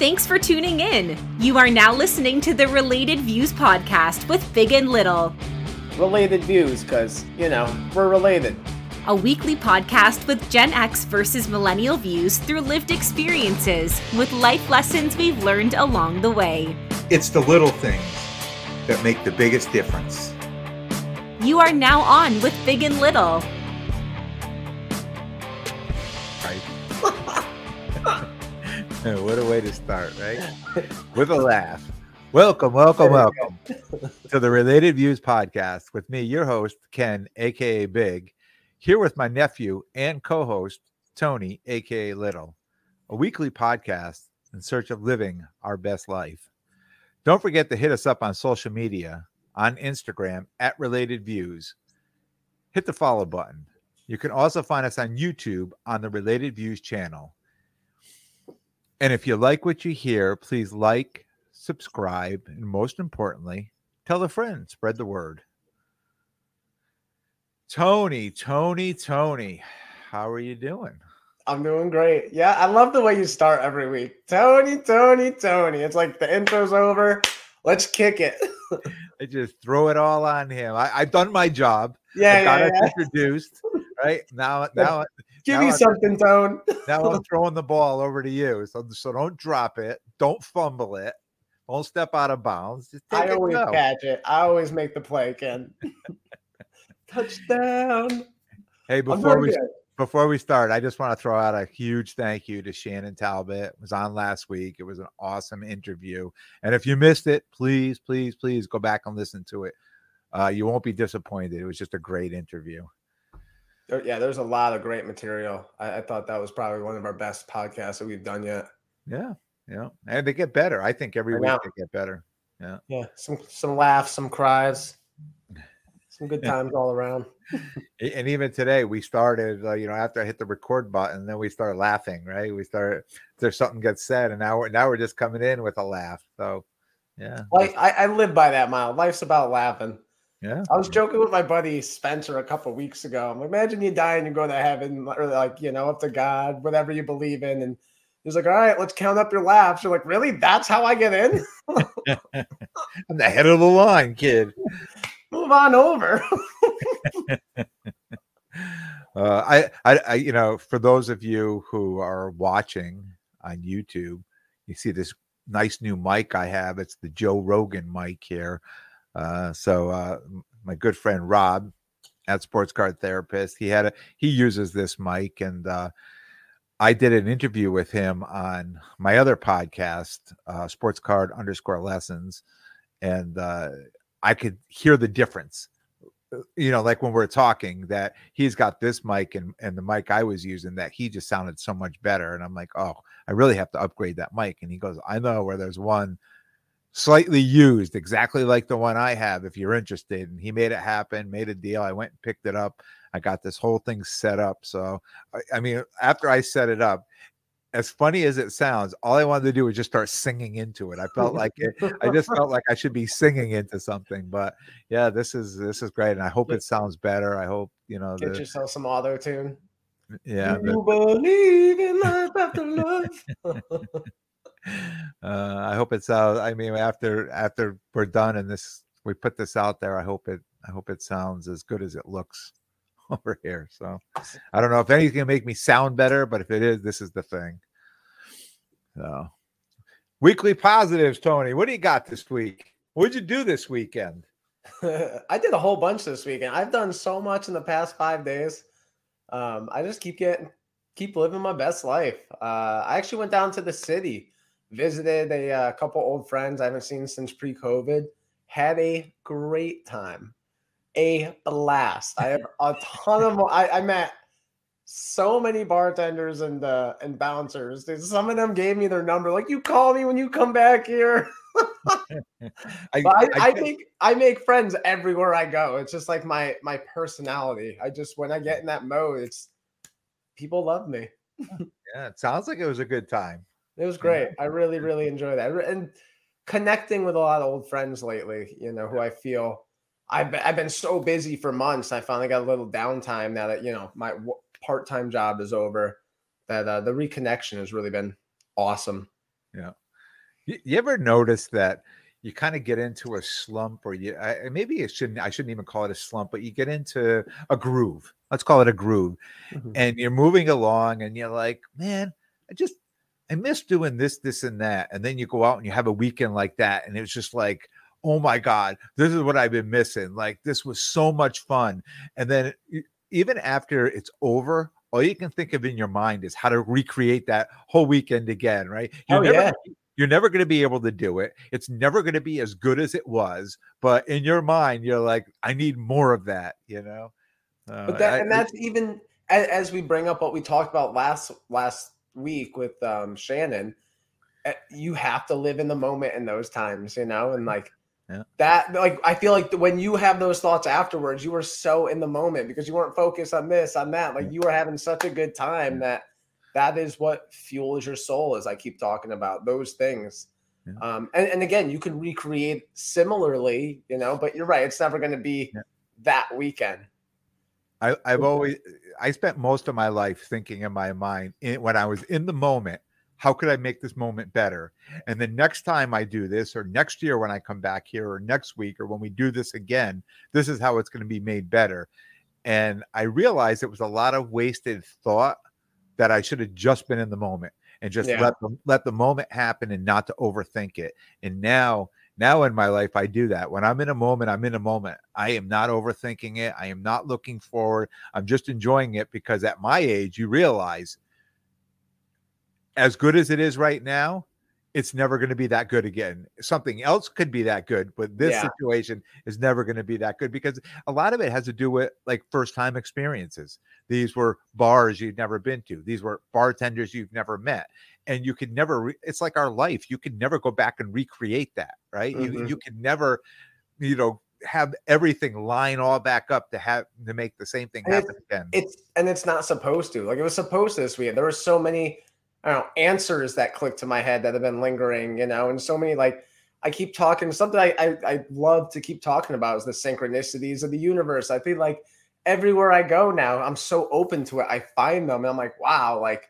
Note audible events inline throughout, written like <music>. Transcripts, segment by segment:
Thanks for tuning in. You are now listening to the Related Views podcast with Big and Little, Related views, because, you know, we're related. a weekly podcast with Gen X versus millennial views through lived experiences with life lessons we've learned along the way. It's the little things that make the biggest difference. You are now on with Big and Little. <laughs> what a way to start, right? With a laugh. Welcome, welcome, welcome to the Related Views podcast with me, your host, Ken, aka Big, here with my nephew and co host, Tony, aka Little, a weekly podcast in search of living our best life. Don't forget to hit us up on social media on Instagram at Related Views. Hit the follow button. You can also find us on YouTube on the Related Views channel. And if you like what you hear, please like, subscribe, and most importantly, tell a friend, spread the word. Tony, Tony, Tony, how are you doing? I'm doing great. Yeah, I love the way you start every week. Tony, Tony, Tony. It's like the intro's over. Let's kick it. <laughs> I just throw it all on him. I, I've done my job. Yeah, I got yeah, us yeah. introduced. Right now, <laughs> now, Give now me something, Tone. now I'm <laughs> throwing the ball over to you. So, so don't drop it. Don't fumble it. Don't step out of bounds. Just take I always go. catch it. I always make the play, Ken. <laughs> Touchdown. Hey, before we good. before we start, I just want to throw out a huge thank you to Shannon Talbot. It was on last week. It was an awesome interview. And if you missed it, please, please, please go back and listen to it. Uh, you won't be disappointed. It was just a great interview. There- yeah, there's a lot of great material. I, I thought that was probably one of our best podcasts that we've done yet. Yeah, yeah, and they get better. I think every I week they get better. Yeah, yeah, some some laughs, some cries, some good <laughs> times all around. And even today, we started. Uh, you know, after I hit the record button, then we started laughing. Right? We started. There's something gets said, and now we're now we're just coming in with a laugh. So, yeah, Like I, I live by that mile. Life's about laughing. Yeah. I was joking with my buddy Spencer a couple weeks ago. I'm like, imagine you die and you go to heaven, or like, you know, up to God, whatever you believe in. And he's like, all right, let's count up your laughs. You're like, really? That's how I get in? <laughs> I'm the head of the line, kid. Move on over. <laughs> Uh, I, I, I, you know, for those of you who are watching on YouTube, you see this nice new mic I have. It's the Joe Rogan mic here. Uh, so uh, my good friend Rob, at Sports Card Therapist, he had a he uses this mic, and uh, I did an interview with him on my other podcast, uh, Sports Card underscore Lessons, and uh, I could hear the difference you know, like when we're talking, that he's got this mic and and the mic I was using, that he just sounded so much better. And I'm like, oh, I really have to upgrade that mic. And he goes, I know where there's one slightly used, exactly like the one I have. If you're interested, and he made it happen, made a deal. I went and picked it up. I got this whole thing set up. So, I, I mean, after I set it up. As funny as it sounds, all I wanted to do was just start singing into it. I felt like it, I just felt like I should be singing into something. But yeah, this is this is great, and I hope it sounds better. I hope you know Get the yourself some auto tune. yeah. Do you believe in life after love? <laughs> uh, I hope it's out. I mean, after after we're done and this we put this out there, I hope it I hope it sounds as good as it looks <laughs> over here. So I don't know if anything gonna make me sound better, but if it is, this is the thing. So weekly positives, Tony. What do you got this week? What'd you do this weekend? <laughs> I did a whole bunch this weekend. I've done so much in the past five days. Um, I just keep getting, keep living my best life. Uh, I actually went down to the city, visited a uh, couple old friends I haven't seen since pre-COVID. Had a great time, a blast. I have a ton of. I, I met so many bartenders and uh, and bouncers. Some of them gave me their number. Like, you call me when you come back here. <laughs> I, I, I, I- think I make friends everywhere I go. It's just like my my personality. I just when I get in that mode, it's people love me. <laughs> yeah, it sounds like it was a good time. It was great. I really really enjoyed that and connecting with a lot of old friends lately. You know who I feel I've been, I've been so busy for months. I finally got a little downtime now that you know my part time job is over. That uh, the reconnection has really been awesome. You, you ever notice that you kind of get into a slump, or you I, maybe it shouldn't. I shouldn't even call it a slump, but you get into a groove. Let's call it a groove, mm-hmm. and you're moving along, and you're like, man, I just I miss doing this, this, and that. And then you go out and you have a weekend like that, and it's just like, oh my god, this is what I've been missing. Like this was so much fun, and then even after it's over, all you can think of in your mind is how to recreate that whole weekend again, right? You're oh, never, yeah. You're never going to be able to do it. It's never going to be as good as it was. But in your mind, you're like, I need more of that, you know? Uh, but that, I, and that's even as, as, we bring up what we talked about last last week with um, Shannon. Eh, you have to live in the moment in those times, you know, and like yeah. That like I feel like when you have those thoughts afterwards, you were so in the moment because you weren't focused on this, on that. Like you were having such a good time that that is what fuels your soul, as I keep talking about those things. Yeah. Um, and, and again, you can recreate similarly, you know, but you're right, it's never going to be yeah. that weekend. I, I've always I spent most of my life thinking in my mind in, when I was in the moment how could I make this moment better? And the next time I do this, or next year when I come back here, or next week, or when we do this again, this is how it's going to be made better. And I realized it was a lot of wasted thought that I should have just been in the moment and just yeah. let the let the moment happen and not to overthink it. And now, now in my life, I do that. When I'm in a moment, I'm in a moment. I am not overthinking it. I am not looking forward. I'm just enjoying it because at my age, you realize as good as it is right now, it's never going to be that good again. Something else could be that good, but this yeah. situation is never going to be that good because a lot of it has to do with like first time experiences. These were bars you've never been to, these were bartenders you've never met. And you can never, re- it's like our life. You can never go back and recreate that, right? Mm-hmm. You, you can never, you know, have everything line all back up to have to make the same thing happen it's, again. It's and it's not supposed to. Like it was supposed to this weekend. There were so many I don't know, answers that clicked to my head that have been lingering, you know, and so many like I keep talking something I, I, I love to keep talking about is the synchronicities of the universe. I feel like everywhere I go now, I'm so open to it. I find them and I'm like, wow, like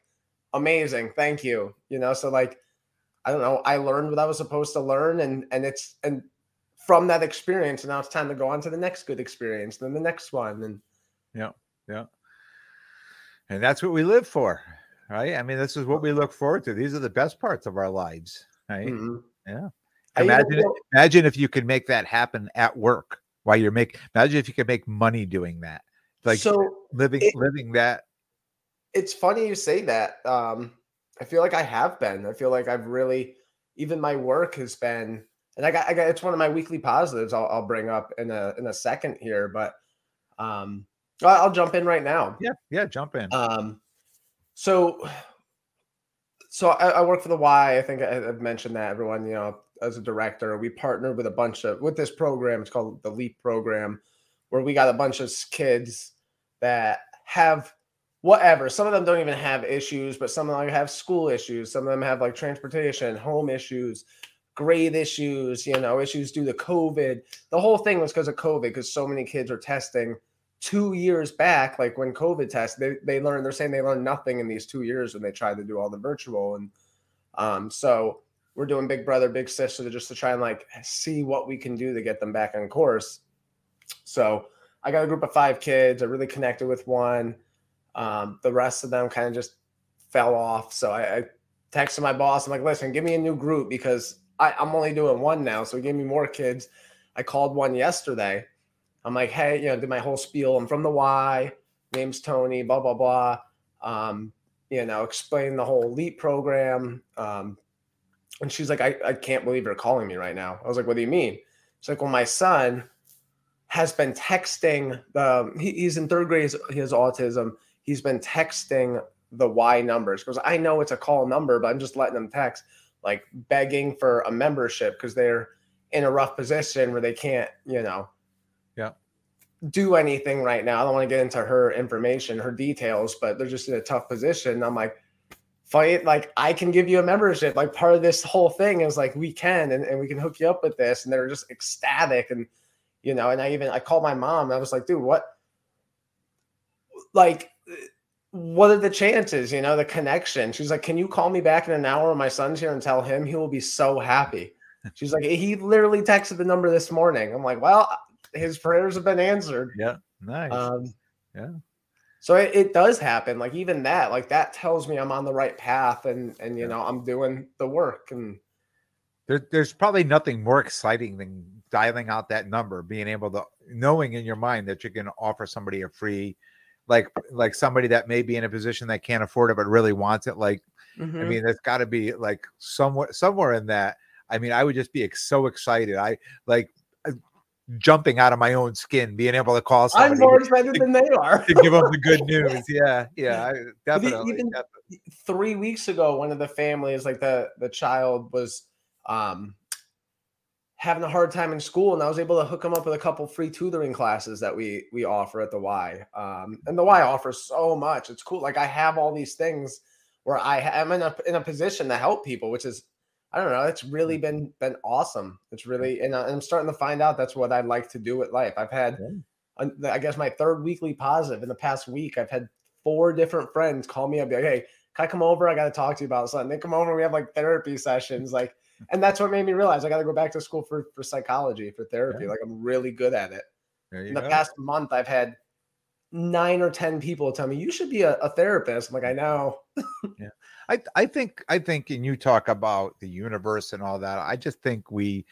amazing. Thank you. You know, so like I don't know, I learned what I was supposed to learn and and it's and from that experience, now it's time to go on to the next good experience, then the next one. And yeah, yeah. And that's what we live for right? I mean, this is what we look forward to. These are the best parts of our lives, right? Mm-hmm. Yeah. Imagine, imagine if you could make that happen at work while you're making. Imagine if you could make money doing that, like so living it, living that. It's funny you say that. Um, I feel like I have been. I feel like I've really, even my work has been, and I got, I got. It's one of my weekly positives. I'll, I'll bring up in a in a second here, but um, I'll jump in right now. Yeah, yeah, jump in. Um, so, so I, I, work for the Y. I think I, have mentioned that everyone, you know, as a director, we partnered with a bunch of with this program. It's called the Leap program, where we got a bunch of kids that have whatever. Some of them don't even have issues, but some of them have school issues. Some of them have like transportation, home issues, grade issues, you know, issues due to COVID. The whole thing was because of COVID, because so many kids are testing two years back, like when COVID test, they, they learned, they're saying they learned nothing in these two years when they tried to do all the virtual. And um, so we're doing big brother, big sister just to try and like see what we can do to get them back on course. So I got a group of five kids. I really connected with one. Um, the rest of them kind of just fell off. So I, I texted my boss. I'm like, listen, give me a new group because I, I'm only doing one now. So give me more kids. I called one yesterday I'm like, hey, you know, did my whole spiel. I'm from the Y. Name's Tony. Blah blah blah. Um, you know, explain the whole Leap program. Um, and she's like, I, I can't believe you're calling me right now. I was like, what do you mean? She's like, well, my son has been texting the. He, he's in third grade. He has autism. He's been texting the Y numbers because I know it's a call number, but I'm just letting them text, like begging for a membership because they're in a rough position where they can't, you know, yeah do anything right now. I don't want to get into her information, her details, but they're just in a tough position. I'm like, fight, like I can give you a membership. Like part of this whole thing is like we can and, and we can hook you up with this. And they're just ecstatic. And you know, and I even I called my mom and I was like, dude, what like what are the chances? You know, the connection. She's like, "Can you call me back in an hour my son's here and tell him he will be so happy?" She's like, "He literally texted the number this morning." I'm like, "Well, his prayers have been answered." Yeah, nice. Um, yeah. So it, it does happen. Like even that, like that tells me I'm on the right path, and and you Yeah. know I'm doing the work. And There, there's probably nothing more exciting than dialing out that number, being able to knowing in your mind that you can offer somebody a free, like like somebody that may be in a position that can't afford it but really wants it. Like I Mhm. mean, there's got to be like somewhere somewhere in that. I mean, I would just be so excited. I like uh, jumping out of my own skin, being able to call I'm somebody more <laughs> to, excited than they are. to give them the good <laughs> news. Yeah, yeah, I, definitely. even- definitely. three weeks ago, one of the families, like the the child, was um having a hard time in school, and I was able to hook him up with a couple free tutoring classes that we we offer at the Y. Um, and the Y offers so much. It's cool. Like I have all these things where I am in a in a position to help people, which is I don't know. It's really been been awesome. It's really, and I'm starting to find out that's what I'd like to do with life. I've had, I guess, my third weekly positive in the past week. I've had four different friends call me up, be like, "Hey, can I come over? I got to talk to you about something." They come over, we have like therapy sessions, like, and that's what made me realize I got to go back to school for for psychology for therapy. Yeah. Like, I'm really good at it. In the go. past month, I've had nine or ten people tell me you should be a, a therapist. I'm like, I know. yeah, I I think I think and you talk about the universe and all that. I just think we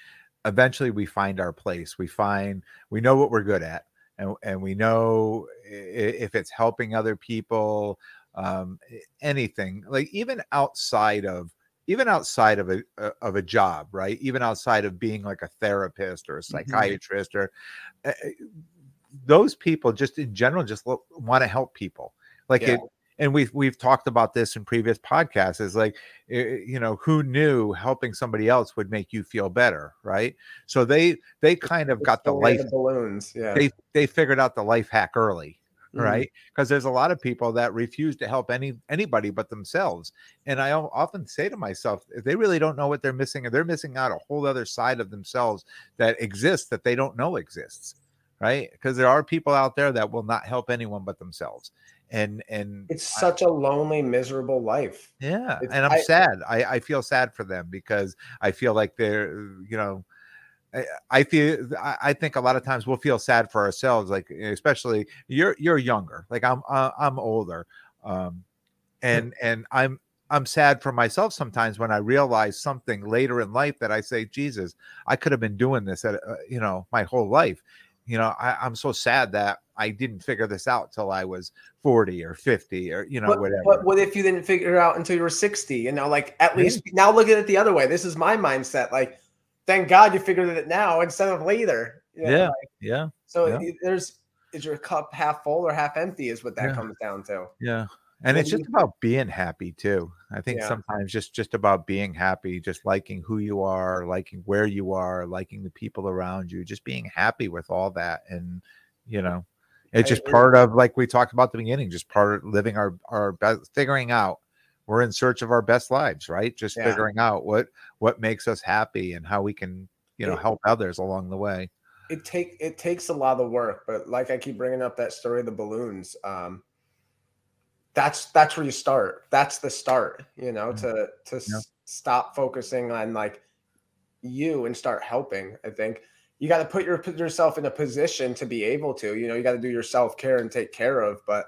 eventually we find our place. We find we know what we're good at and and we know if it's helping other people um anything like even outside of even outside of a a- of a job, right? Even outside of being like a therapist or a psychiatrist or uh, those people just in general just want to help people. Like Yeah. it and we've we've talked about this in previous podcasts is like eh, you know who knew helping somebody else would make you feel better right so they they kind of got the life balloons. Yeah. they they figured out the life hack early Mhm. right because there's a lot of people that refuse to help any anybody but themselves and I often say to myself if they really don't know what they're missing and they're missing out a whole other side of themselves that exists that they don't know exists right because there are people out there that will not help anyone but themselves and and It's such a lonely, miserable life. yeah, It's- and I'm I- sad. I, I feel sad for them because I feel like they're, you know, I, I feel I, think a lot of times we'll feel sad for ourselves, like especially you're you're younger, like I'm uh, I'm older, um, and and I'm I'm sad for myself sometimes when I realize something later in life that I say, Jesus, I could have been doing this at uh, you know my whole life. You know, I, I'm so sad that I didn't figure this out till I was 40 or 50 or you know But, whatever. but what if you didn't figure it out until you were 60? You know, like at Yeah. least now look at it the other way. This is my mindset. Like, thank God you figured it now instead of later. You know, Yeah. like, yeah. so Yeah. there's is your cup half full or half empty is what that Yeah. comes down to. Yeah. And it's just about being happy too. I think Yeah. sometimes just just about being happy, just liking who you are, liking where you are, liking the people around you, just being happy with all that and you know, it's just part of like we talked about at the beginning, just part of living our our best figuring out we're in search of our best lives, right? Just Yeah. figuring out what what makes us happy and how we can, you know, help others along the way. It take it takes a lot of work, but like I keep bringing up that story of the balloons. Um, that's that's where you start. That's the start. You know, Yeah. to to s- stop focusing on like you and start helping. I think you got to put your put yourself in a position to be able to. You know, you got to do your self care and take care of. But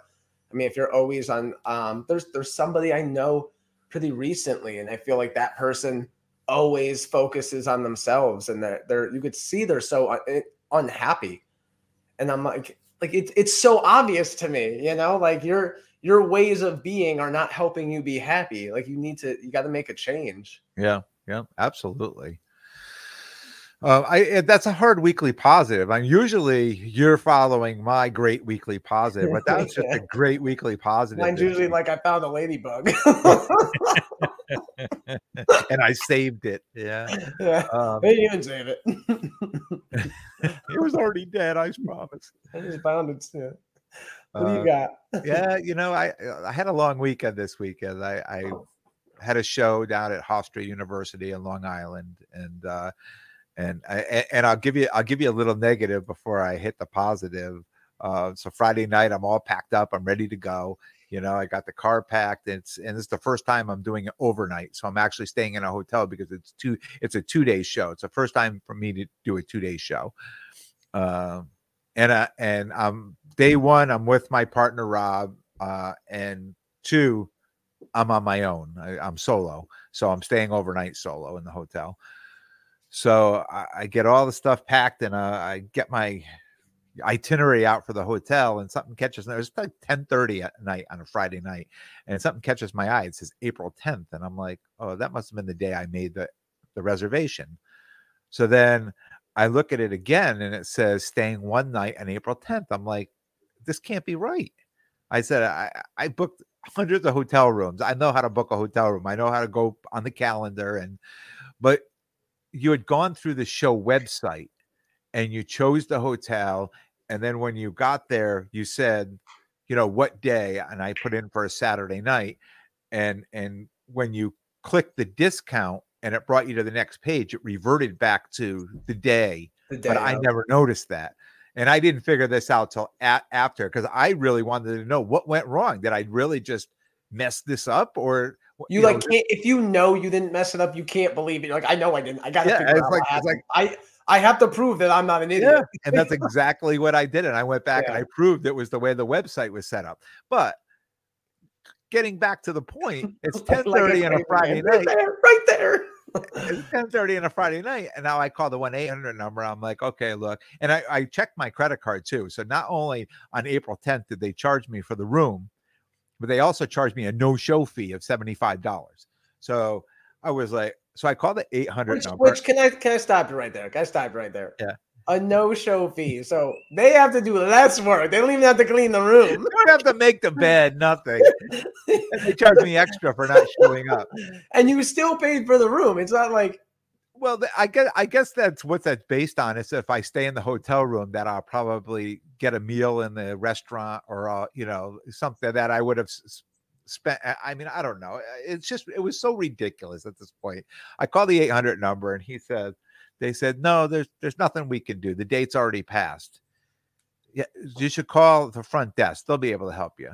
I mean, if you're always on, um, there's there's somebody I know pretty recently, and I feel like that person always focuses on themselves, and they're they're you could see they're so un- eh, unhappy, and I'm like, like it's it's so obvious to me, you know, like your your ways of being are not helping you be happy. Like you need to, you got to make a change. Yeah, yeah, absolutely. Uh, I eh, that's a hard weekly positive. I'm usually you're following my great weekly positive, but that was just a <laughs> great weekly positive. Mine's usually like I found a ladybug. <laughs> and I saved it. Yeah, <laughs> yeah. um, Hey, you didn't save it. it was already dead. I promise. I just found it. Yeah. What do Uh, you got? yeah, you know, I I had a long weekend this weekend. I, I had a show down at Hofstra University in Long Island, and uh, and I, and I'll give you I'll give you a little negative before I hit the positive. Uh, so Friday night, I'm all packed up. I'm ready to go, You know, I got the car packed. And it's and it's the first time I'm doing it overnight. So I'm actually staying in a hotel because it's two. It's a two day show. It's the first time for me to do a two day show. Uh, and uh, and I'm day one, I'm with my partner Rob. Uh, and two, I'm on my own. I, I'm solo, so I'm staying overnight solo in the hotel. So I, I get all the stuff packed, and uh, I get my itinerary out for the hotel, and something catches. It was like ten thirty at night on a Friday night, and something catches my eye. It says April tenth, and I'm like, oh, that must have been the day I made the the reservation. So then I look at it again, and it says staying one night on April tenth. I'm like, this can't be right. I said I, I booked hundreds of hotel rooms. I know how to book a hotel room. I know how to go on the calendar and but you had gone through the show website and you chose the hotel and then when you got there you said you know what day? And I put in for a Saturday night and and when you clicked the discount and it brought you to the next page it reverted back to the day, the day but I never noticed that. And I didn't figure this out till at, after because I really wanted to know what went wrong. Did I really just mess this up, or you, you like know, can't? If you know you didn't mess it up, you can't believe it. You're like I know I didn't. I got to yeah, figure out. Like, it's like I I have to prove that I'm not an idiot. Yeah, and that's exactly what I did. And I went back yeah. and I proved it was the way the website was set up. But getting back to the point, <laughs> it's 10 30 like on a Friday night. Right there, right there <laughs> it's 10 30 on a Friday night. And now I call the 1 800 number. I'm like, okay, look. And I, I checked my credit card too. So not only on April 10th did they charge me for the room, but they also charged me a no show fee of $75. So I was like, so I called the 800 which, number. Which can I can I stop you right there? Can I stop you right there? Yeah a no show fee. So they have to do less work. They don't even have to clean the room. they don't have to make the bed, nothing. they charge me extra for not showing up. <laughs> And you still paid for the room. It's not like well, I guess I guess that's what that's based on. Is if I stay in the hotel room, that I'll probably get a meal in the restaurant, or uh, you know, something that I would have spent. I mean, I don't know. It's just it was so ridiculous at this point. I call the 800 number, and he said, they said, no, there's there's nothing we can do. The date's already passed. Yeah, you should call the front desk. They'll be able to help you.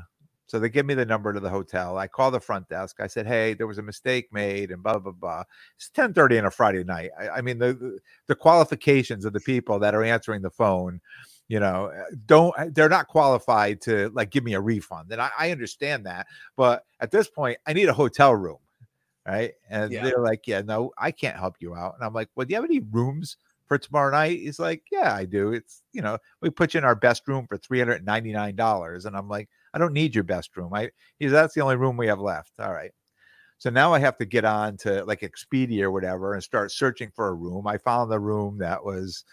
So they give me the number to the hotel. I call the front desk. I said, "Hey, there was a mistake made," and blah blah blah. It's ten thirty on a Friday night. I, I mean, the the qualifications of the people that are answering the phone, you know, uh, don't they're not qualified to like give me a refund. And I, I understand that, but at this point, I need a hotel room right? And yeah. they're like, "Yeah, no, I can't help you out." And I'm like, "Well, do you have any rooms for tomorrow night?" He's like, "Yeah, I do. It's you know, we put you in our best room for three hundred ninety nine dollars." And I'm like, "I don't need your best room. I he's that's the only room we have left." All right. So now I have to get on to like Expedia or whatever and start searching for a room. I found the room that was,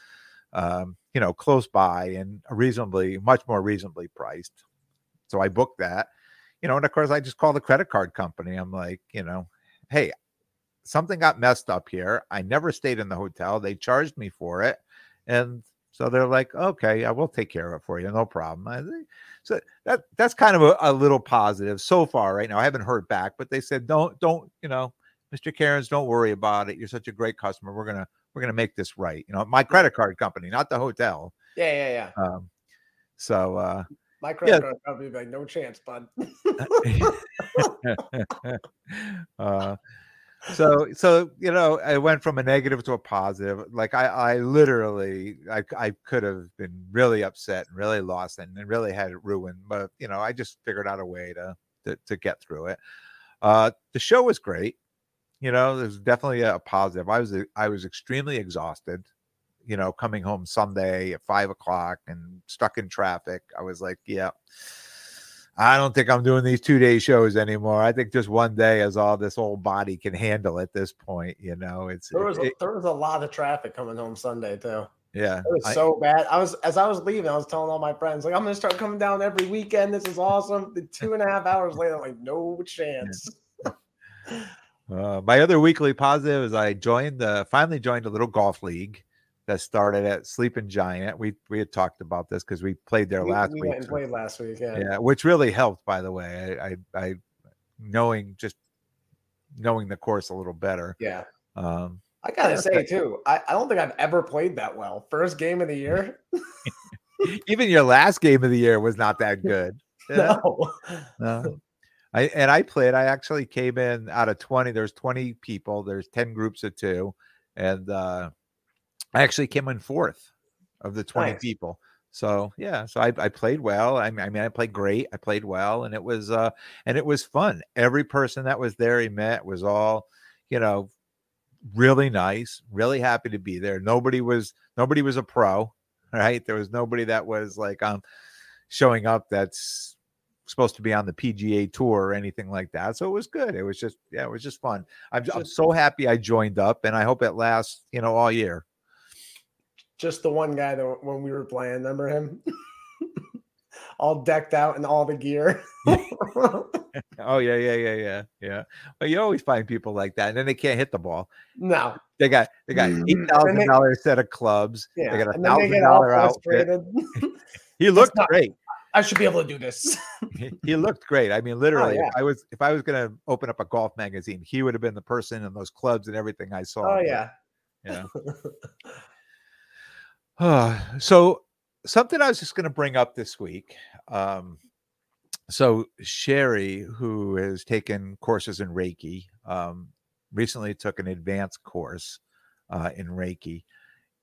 um, you know, close by and reasonably, much more reasonably priced. So I booked that, you know, and of course I just call the credit card company. I'm like, you know, hey, something got messed up here. I never stayed in the hotel. They charged me for it. And so they're like, okay, I will take care of it for you. No problem. So that that's kind of a, a, little positive so far right now. I haven't heard back, but they said, don't, don't, you know, Mr. Cairns, don't worry about it. You're such a great customer. We're gonna we're gonna make this right. You know, my credit card company, not the hotel. Yeah, yeah, yeah. Um, so uh my credit yeah. card company like, no chance, bud. <laughs> <laughs> uh, so so you know i went from a negative to a positive like i i literally i i could have been really upset and really lost and, and really had it ruined but you know i just figured out a way to to, to get through it uh the show was great you know there's definitely a positive i was i was extremely exhausted you know, coming home Sunday at five o'clock and stuck in traffic. I was like, yeah, I don't think I'm doing these two day shows anymore. I think just one day is all this old body can handle at this point. You know, it's there was, it, a, there was a lot of traffic coming home Sunday too. Yeah, it was I, so bad. I was as I was leaving, I was telling all my friends like I'm gonna start coming down every weekend. This is awesome. The two and a half hours later, I'm like no chance. uh, my other weekly positive is I joined the finally joined a little golf league that started at Sleeping Giant. We we had talked about this because we played there we, last we week. We played last week, yeah. Yeah, which really helped, by the way. I, I, I knowing just knowing the course a little better. Yeah. Um, I gotta say too, I, I don't think I've ever played that well. First game of the year. <laughs> Even your last game of the year was not that good. <laughs> Yeah. No. No. I and I played. I actually came in out of twenty. There's twenty people. There's ten groups of two, and uh, I actually came in fourth of the twenty Nice. people. So yeah, so I, I played well. I, mean- I mean, I played great. I played well, and it was uh, and it was fun. Every person that was there he met was all, you know, really nice. Really happy to be there. Nobody was nobody was a pro, <laughs> right? There was nobody that was like um showing up that's supposed to be on the PGA tour or anything like that. So it was good. It was just yeah, it was just fun. I'm, I'm so happy I joined up, and I hope it lasts you know all year. Just the one guy that when we were playing, remember him? <laughs> all decked out in all the gear. <laughs> Oh yeah, yeah, yeah, yeah, yeah. But you always find people like that, and then they can't hit the ball. no. They got they got Mhm. eight And thousand they- dollar set of clubs. Yeah. They got a and then they thousand get outfit. <laughs> He looked not- great. I should be able to do this. he he looked great. I mean, literally, yeah. if I was if I was going to open up a golf magazine, he would have been the person in those clubs and everything I saw. Oh But, yeah. yeah. Uh, <sighs> so something I was just going to bring up this week. Um, so Sherry, who has taken courses in Reiki, um, recently took an advanced course uh, in Reiki,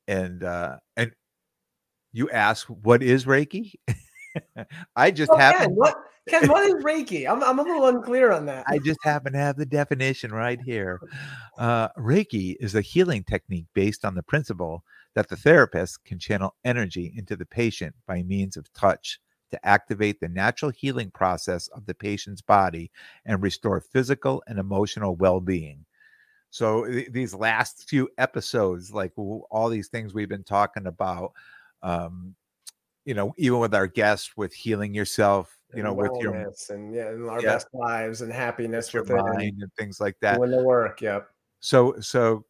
and uh, and you ask what is Reiki? <laughs> I just Oh, happen Ken, what Ken, what is Reiki? I'm I'm a little unclear on that. I just happen to have the definition right here. <laughs> Uh, Reiki is a healing technique based on the principle that the therapist can channel energy into the patient by means of touch to activate the natural healing process of the patient's body and restore physical and emotional well being. So, th- these last few episodes, like w- all these things we've been talking about, um, you know, even with our guests, with healing yourself, you know, with your and yeah, and our Yeah. best lives and happiness your with it and mind and things like that. doing the work. Yep. so so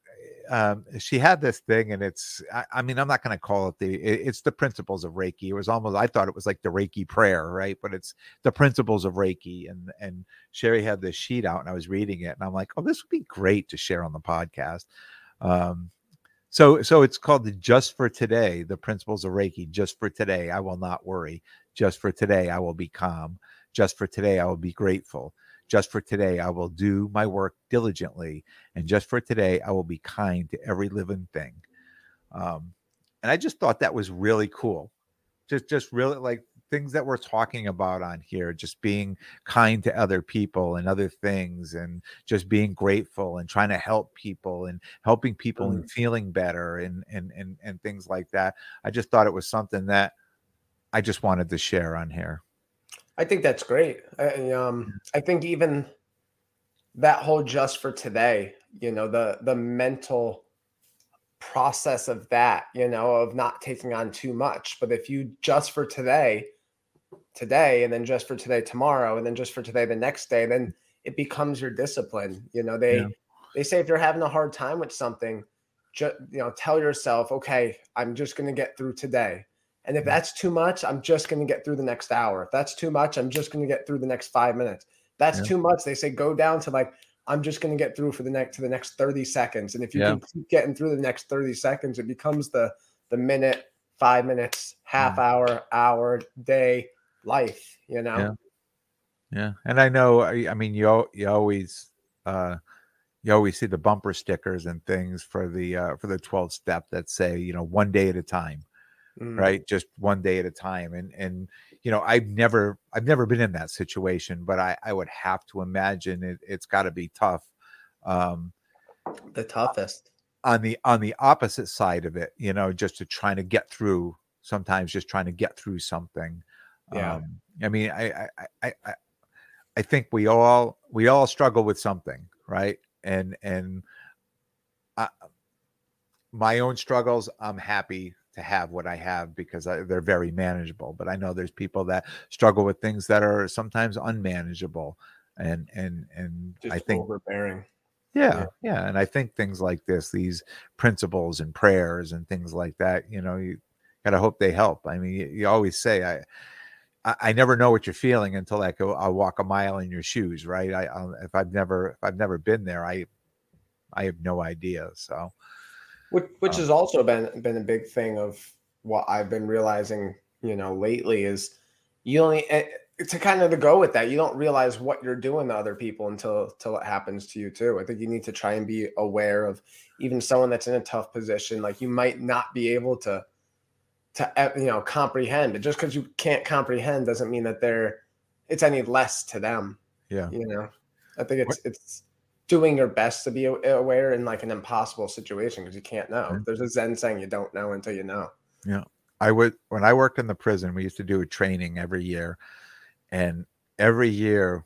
um she had this thing and it's i, I mean i'm not going to call it the it- it's the principles of reiki. It was almost i thought it was like the reiki prayer right? But it's the principles of reiki and and sherry had this sheet out and i was reading it and i'm like oh this would be great to share on the podcast. Um so so it's called the just for today the principles of reiki. Just for today i will not worry. Just for today i will be calm. Just for today i will be grateful just for today i will do my work diligently and just for today i will be kind to every living thing. Um, and i just thought that was really cool. Just just really like things that we're talking about on here just being kind to other people and other things and just being grateful and trying to help people and helping people and feeling better and and and and things like that. I just thought it was something that i just wanted to share on here I think that's great. I, um, I think even that whole just for today, you know, the the mental process of that, you know, of not taking on too much. But if you just for today, today, and then just for today tomorrow, and then just for today the next day, then it becomes your discipline. You know, they Yeah. they say if you're having a hard time with something, just you know, tell yourself, okay, I'm just gonna get through today. And if that's too much, I'm just going to get through the next hour. If that's too much, I'm just going to get through the next five minutes. That's Yeah. too much. They say go down to like I'm just going to get through for the next to the next 30 seconds. And if you Yeah. can keep getting through the next 30 seconds, it becomes the the minute, five minutes, half Mm. hour, hour, day, life. You know. Yeah. Yeah, and I know. I, I mean, you you always uh, you always see the bumper stickers and things for the uh, for the twelve step that say you know one day at a time, Mm. right? Just one day at a time. And and you know, I've never I've never been in that situation, but I I would have to imagine it, it's got to be tough. Um, The toughest. on the on the opposite side of it, you know, just to trying to get through. Sometimes just trying to get through something. Yeah. Um, I mean, I I I I, I- I think we all we all struggle with something, right? And and I, my own struggles, I'm happy to have what I have because I, they're very manageable. But I know there's people that struggle with things that are sometimes unmanageable, and and and Just I think overbearing. yeah, yeah, and I think things like this, these principles and prayers and things like that, you know, you gotta hope they help. I mean, you, you always say, I, I, I never know what you're feeling until I go, I walk a mile in your shoes, right? I, I, if I've never, if I've never been there, I, I have no idea. So, which which Um, has also been been a big thing of what I've been realizing, you know, lately is you only eh, to kind of to go with that, you don't realize what you're doing to other people until until it happens to you too. I think you need to try and be aware of even someone that's in a tough position. Like you might not be able to to you know comprehend. Just because you can't comprehend doesn't mean that they're it's any less to them. Yeah, you know, I think it's it's doing your best to be aware in like an impossible situation because you can't know. Mm-hmm. There's a Zen saying you don't know until you know. Yeah. I would when I worked in the prison, we used to do a training every year. And every year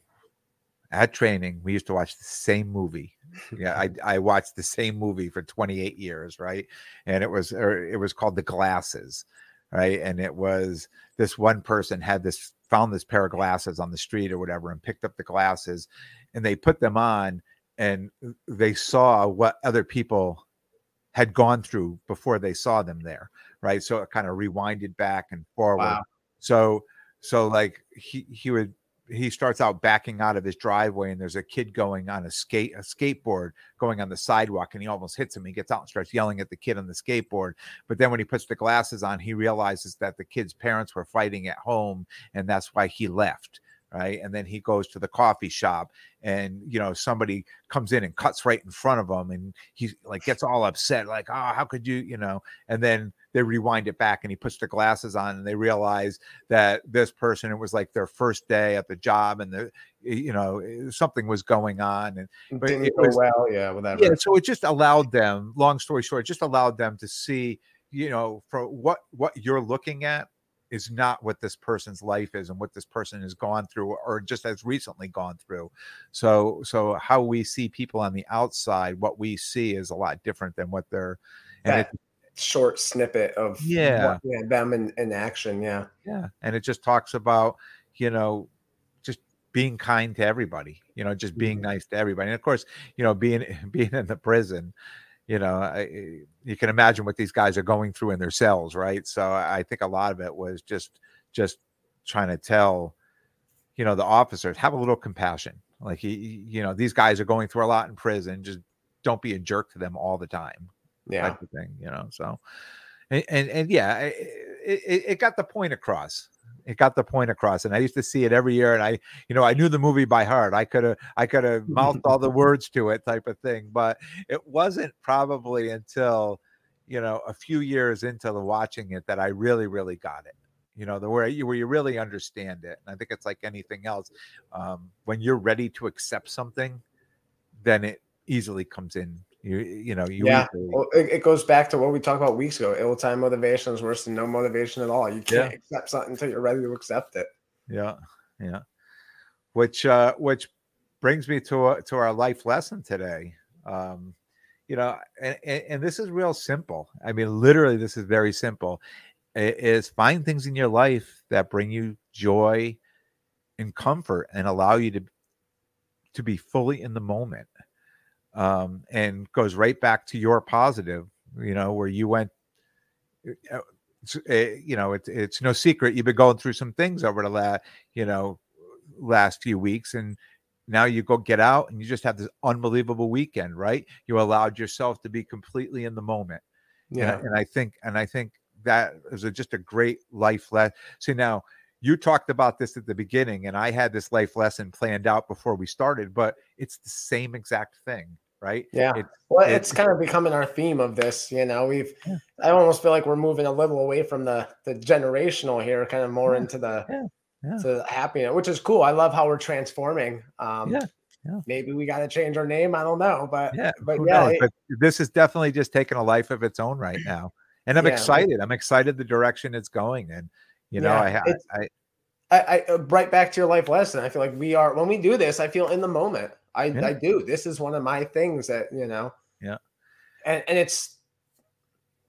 at training, we used to watch the same movie. Yeah, I, <laughs> I watched the same movie for 28 years, right? And it was er, it was called The Glasses, right? And it was this one person had this found this pair of glasses on the street or whatever and picked up the glasses and they put them on and they saw what other people had gone through before they saw them there right? So it kind of rewinded back and forward. Wow. so so like he he would he starts out backing out of his driveway and there's a kid going on a skate a skateboard going on the sidewalk and he almost hits him. He gets out and starts yelling at the kid on the skateboard. But then when he puts the glasses on he realizes that the kid's parents were fighting at home and that's why he left right? And then he goes to the coffee shop and you know somebody comes in and cuts right in front of him and he like gets all upset like oh how could you you know? And then they rewind it back and he puts the glasses on and they realize that this person it was like their first day at the job and the you know eh, something was going on and but Didn't it was well yeah whatever. Yeah so it just allowed them long story short just allowed them to see you know for what what you're looking at is not what this person's life is and what this person has gone through or just has recently gone through. So so how we see people on the outside what we see is a lot different than what they're and that it, short snippet of yeah, them in, in action yeah. Yeah and it just talks about you know just being kind to everybody you know just being mm-hmm. nice to everybody and of course you know being <laughs> being in the prison you know, I, eh, you can imagine what these guys are going through in their cells, right? So I think a lot of it was just just trying to tell, you know, the officers have a little compassion. Like you know, these guys are going through a lot in prison. Just don't be a jerk to them all the time. Yeah, type of thing. You know, so and and, and yeah, eh, it, it, it got the point across it got the point across and i used to see it every year and i you know i knew the movie by heart. I could have i could have mouthed all the <laughs> words to it type of thing but it wasn't probably until you know a few years into the watching it that i really really got it you know the where you where you really understand it and i think it's like anything else um, when you're ready to accept something then it easily comes in you you know you yeah. well, it, it, goes back to what we talked about weeks ago. Ill-time motivation is worse than no motivation at all. You can't yeah. accept something until you're ready to accept it. Yeah. Yeah. Which uh which brings me to a, to our life lesson today. Um you know and, and this is real simple. I mean literally this is very simple. It is find things in your life that bring you joy and comfort and allow you to to be fully in the moment um, and goes right back to your positive, you know, where you went. Uh, eh, you know, it's it's no secret you've been going through some things over the last, you know, last few weeks, and now you go get out and you just have this unbelievable weekend, right? You allowed yourself to be completely in the moment. Yeah, and, and I think, and I think that is a, just a great life lesson. See now, you talked about this at the beginning, and I had this life lesson planned out before we started, but it's the same exact thing right? Yeah. It's, well, it's, it's, kind of becoming our theme of this. You know, we've yeah. I almost feel like we're moving a little away from the the generational here, kind of more yeah. into the yeah. Yeah. to happiness, which is cool. I love how we're transforming. Um, yeah. Yeah. Maybe we got to change our name. I don't know, but yeah, but yeah, it, but this is definitely just taking a life of its own right now, and I'm excited. I'm excited the direction it's going, and you know, yeah, I, I, I, I, uh, right back to your life lesson. I feel like we are when we do this. I feel in the moment. I, yeah. I do. This is one of my things that, you know, yeah. And, and it's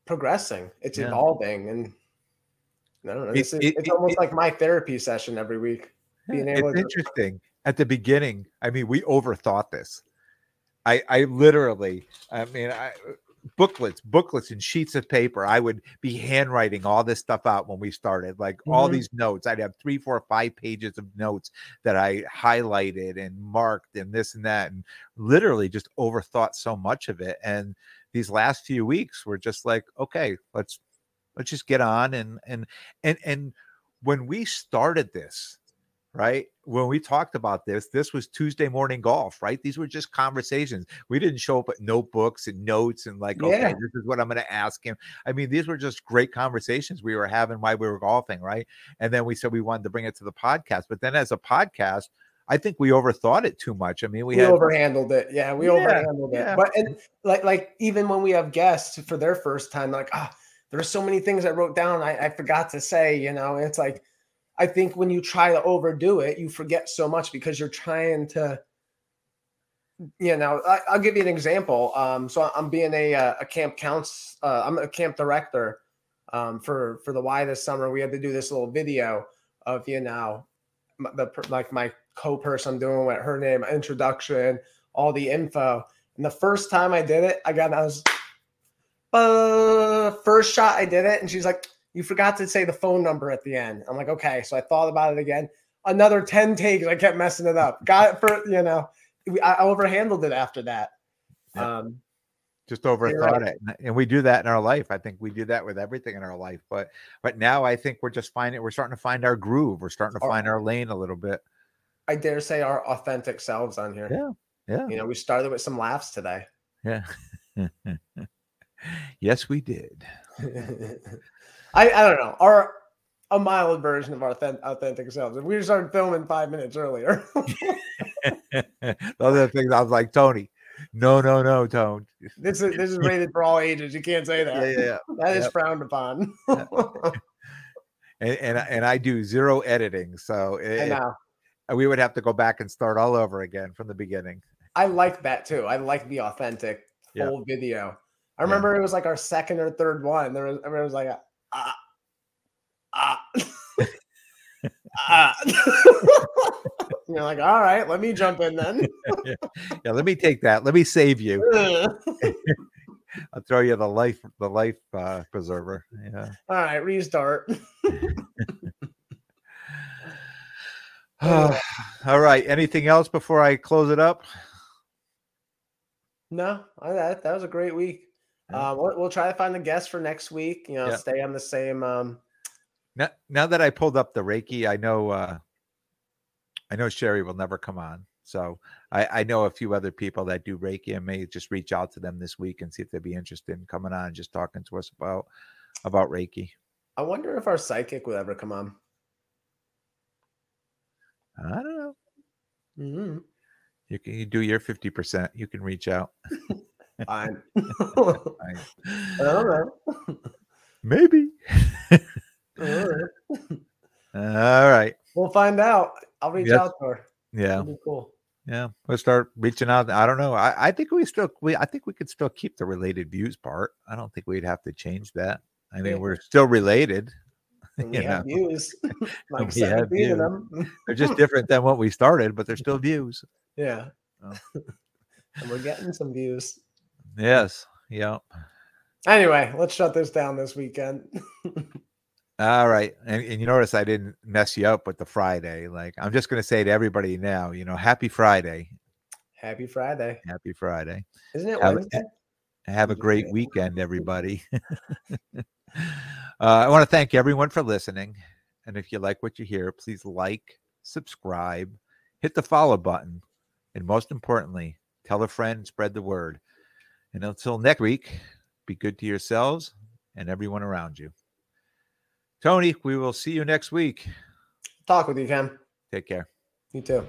progressing, it's yeah. evolving. And I don't know. It, is, it, it's it, almost like my therapy session every week. Being able it's to, interesting. At the beginning, I mean, we overthought this. I, I literally, I mean, I, booklets, booklets, and sheets of paper. I would be handwriting all this stuff out when we started, like mm-hmm. all these notes. I'd have three, four, five pages of notes that I highlighted and marked and this and that, and literally just overthought so much of it. And these last few weeks were just like, okay, let's let's just get on and and and and when we started this, right? When we talked about this, this was Tuesday morning golf, right? These were just conversations. We didn't show up at notebooks and notes and like, okay, this is what I'm going to ask him. I mean, these were just great conversations we were having while we were golfing, right? And then we said we wanted to bring it to the podcast. But then as a podcast, I think we overthought it too much. I mean, we, We, had overhandled it. Yeah, we Yeah, overhandled it. yeah. But and like like even when we have guests for their first time, like ah, there's so many things I wrote down I, I forgot to say. You know, it's like I think when you try to overdo it, you forget so much because you're trying to. You know, I, I'll give you an example. Um, so I'm being a uh, a camp counts. Uh, I'm a camp director. Um, for for the Y this summer, we had to do this little video of you know the like my co-person I'm doing with her name, introduction, all the info. And the first time I did it, I got I was uh, first shot I did it, and she's like, "You forgot to say the phone number at the end." I'm like, "Okay." So I thought about it again. Another ten takes. I kept messing it up. Got it for you know. I overhandled it after that. Yeah. Um, just overthought right. it and- we do that in our life i think we do that with everything in our life but but now i think we're just finding we're starting to find our groove we're starting to Our- find our lane a little bit I dare say our authentic selves on here. Yeah. yeah You know, we started with some laughs today. yeah <laughs> yes we did <laughs> I, I don't know. Our a mild version of our authentic, authentic selves. If we started filming five minutes earlier, <laughs> <laughs> the other things i was like tony no no no tone this is this is rated for all ages. You can't say that. yeah yeah, yeah. That is Yep. frowned upon. And, and I- and i do zero editing so I it, we would have to go back and start all over again from the beginning I like that too. I like the authentic Yeah. full video. I Yeah. remember it was like our second or third one. There was, there was like ah ah ah. You're like, all right, let me jump in then. <laughs> yeah let me take that let me save you <laughs> i'll throw you the life the life uh, preserver yeah all right, restart. <laughs> <sighs> all right anything else before i close it up No, I, that that was a great week. Yeah. Um, we'll, we'll try to find the guest for next week. You know, Yeah. stay on the same. Um, now, now that i pulled up the reiki i know uh i know sherry will never come on so I, I know a few other people that do reiki and may just reach out to them this week and see if they'd be interested in coming on and just talking to us about about reiki I wonder if our psychic would ever come on. i don't know Mhm. you can you do your 50% you can reach out. <laughs> I- I don't know. maybe All right. <laughs> We'll find out. I'll reach Yes. out to her. yeah cool. Yeah, we'll start reaching out. I don't know. I, I think we still we I think we could still keep the related views part. I don't think we'd have to change that. I mean, Yeah. we're still related. <laughs> And we You have know. views. <laughs> like We have views. They're just different than what we started, but they're still views. Yeah. Oh. and we're getting some views. Yes. Yep. Anyway, let's shut this down this weekend. <laughs> All right. And, and you notice I didn't mess you up with the Friday. Like I'm just gonna say to everybody now, you know, happy Friday. Happy Friday. Happy Friday. Isn't it Have- Wednesday? Have a great weekend, everybody. <laughs> uh, I want to thank everyone for listening. And if you like what you hear, please like, subscribe, hit the follow button, and most importantly, tell a friend, spread the word. And until next week, be good to yourselves and everyone around you. Tony, we will see you next week. Talk with you, Ken. Take care. You too.